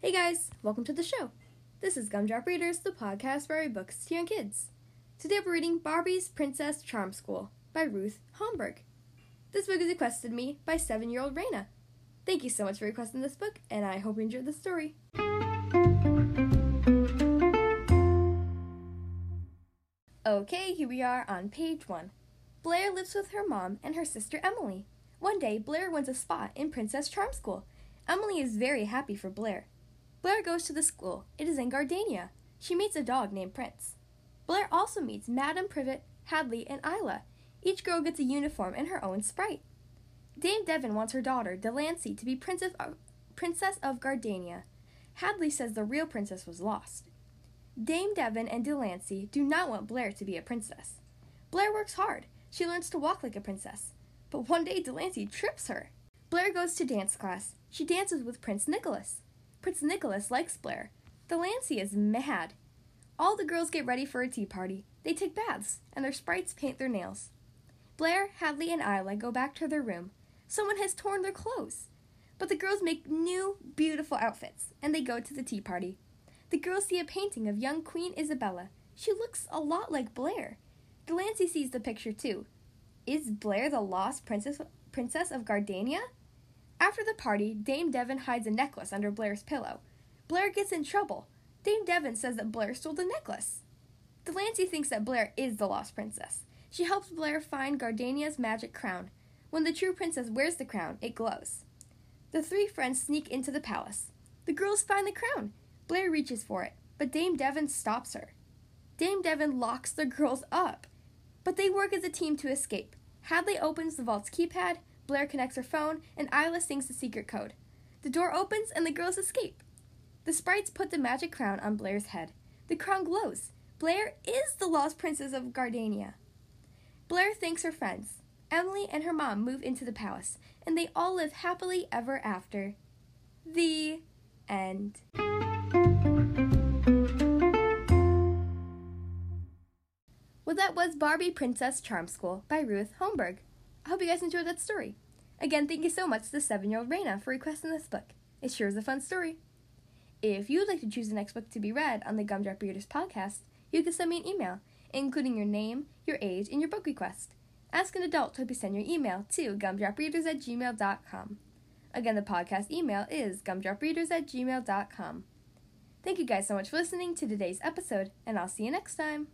Hey guys, welcome to the show. This is Gumdrop Readers, the podcast for our books to young kids. Today we're reading Barbie's Princess Charm School by Ruth Holmberg. This book is requested me by seven year old Raina. Thank you so much for requesting this book, and I hope you enjoyed the story. Okay, here we are on page one. Blair lives with her mom and her sister Emily. One day, Blair wins a spot in Princess Charm School. Emily is very happy for Blair. Blair goes to the school. It is in Gardania. She meets a dog named Prince. Blair also meets Madame Privet, Hadley, and Isla. Each girl gets a uniform and her own sprite. Dame Devin wants her daughter, Delancy, to be princess of, princess of Gardania. Hadley says the real princess was lost. Dame Devin and Delancy do not want Blair to be a princess. Blair works hard. She learns to walk like a princess. But one day Delancy trips her. Blair goes to dance class. She dances with Prince Nicholas. Prince Nicholas likes Blair. Delancy is mad. All the girls get ready for a tea party. They take baths, and their sprites paint their nails. Blair, Hadley, and Isla go back to their room. Someone has torn their clothes. But the girls make new, beautiful outfits, and they go to the tea party. The girls see a painting of young Queen Isabella. She looks a lot like Blair. Delancy sees the picture too. Is Blair the lost princess, princess of Gardania? After the party, Dame Devin hides a necklace under Blair's pillow. Blair gets in trouble. Dame Devin says that Blair stole the necklace. Delancy thinks that Blair is the lost princess. She helps Blair find Gardania's magic crown. When the true princess wears the crown, it glows. The three friends sneak into the palace. The girls find the crown. Blair reaches for it, but Dame Devin stops her. Dame Devin locks the girls up, but they work as a team to escape. Hadley opens the vault's keypad, Blair connects her phone, and Isla sings the secret code. The door opens and the girls escape. The sprites put the magic crown on Blair's head. The crown glows. Blair is the lost princess of Gardania. Blair thanks her friends. Emily and her mom move into the palace, and they all live happily ever after. The end. Well, that was Barbie Princess Charm School by Ruth Holmberg. I hope you guys enjoyed that story. Again, thank you so much to seven year old Raina for requesting this book. It sure is a fun story. If you would like to choose the next book to be read on the Gumdrop Readers podcast, you can send me an email, including your name, your age, and your book request. Ask an adult to help you send your email to gumdropreaders at gmail.com. Again, the podcast email is gumdropreaders at gmail.com. Thank you guys so much for listening to today's episode, and I'll see you next time.